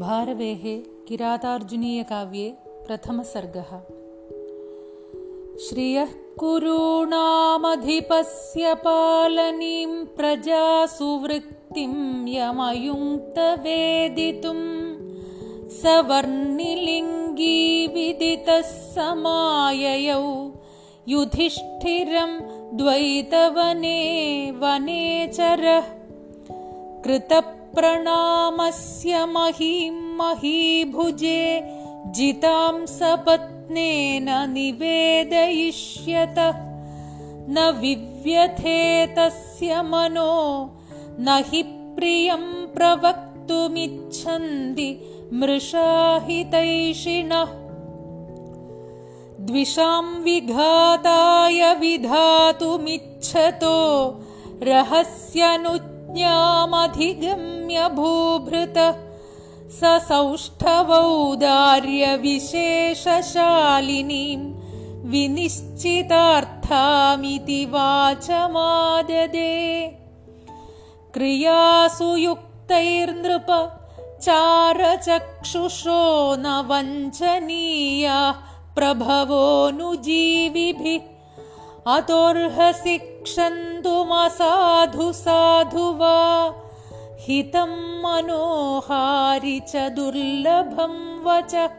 भारवेः किरातार्जुनीयकाव्ये प्रथमसर्गः श्रियः कुरूणामधिपस्य पालनीं प्रजासुवृत्तिं यमयुङ्क्तवेदितुं सवर्णिलिङ्गी विदितः समाययौ युधिष्ठिरं द्वैतवने वनेचरः कृतप्रणामस्य महीं महीभुजे जितां सपत्नेन निवेदयिष्यत। न विव्यथे तस्य मनो न हि प्रियं प्रवक्तुमिच्छन्ति मृषाहितैषिणः। द्विषां विघाताय विधातुमिच्छतो रहस्यनु ज्ञामधिगम्य भूभृत स सौष्ठवौदार्यविशेषशालिनीं विनिश्चितार्थामिति वाचमाददे। क्रियासु युक्तैर्नृप चारचक्षुषो न वञ्चनीया प्रभवोऽनुजीविभिः अतोर्हसि क्षन्तुमसाधु साधु वा हितं मनोहारि च दुर्लभं वच।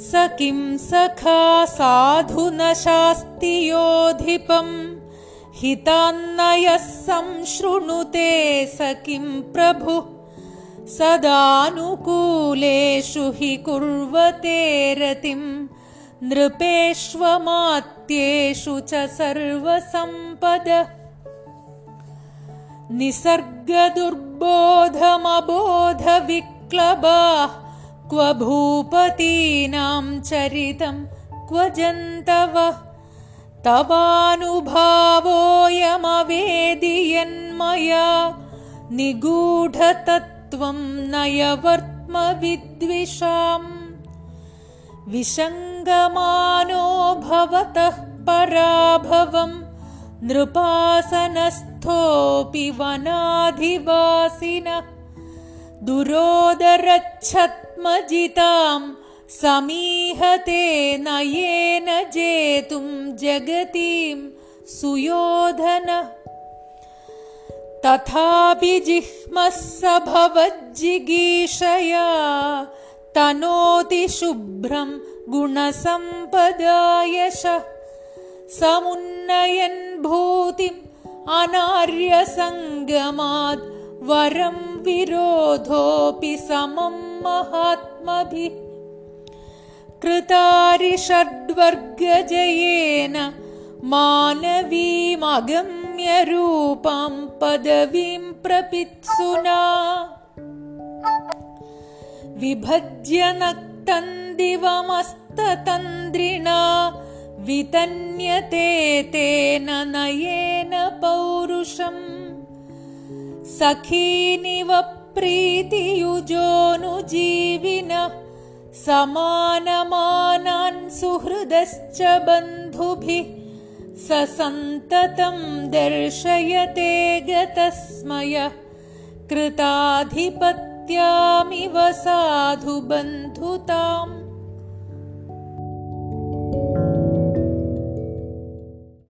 स किं सखा साधु न शास्ति योधिपम् हितान्नयः संशृणुते स किं प्रभु। सदानुकूलेषु हि कुर्वते रतिम् नृपेष्वमात्येषु च सर्वसम्पद। निसर्गदुर्बोधमबोधविक्लबाः। क्व भूपतीनां चरितं क्व जन्तव। तवानुभावोऽयमवेदियन्मया। निगूढतत्त्वं नयवर्त्मविद्विषाम् विशङ्गमानो भवतः पराभवं नृपासनस्थोऽपि वनाधिवासिन दुरोदरच्छत्मजितां समीहते नयेन जेतुं जगतीं सुयोधन। तथापि जिह्मः स भवज्जिगीषया तनोति शुभ्रं गुणसम्पदायश। समुन्नयन् भूतिम् अनार्यसङ्गमाद् वरं विरोधोऽपि समं महात्मभिः। कृतारिषड्वर्गजयेन मानवीमगम्यरूपां पदवीं प्रपित्सुना। विभज्य नक्तन्दिवमस्ततन्द्रिणा वितन्यते तेन नयेन पौरुषम्। सखीनिव प्रीतियुजोऽनुजीविन समानमानान् सुहृदश्च बन्धुभिः स सन्ततं दर्शयते गतस्मय। कृताधिपत् साधु बन्धुताम्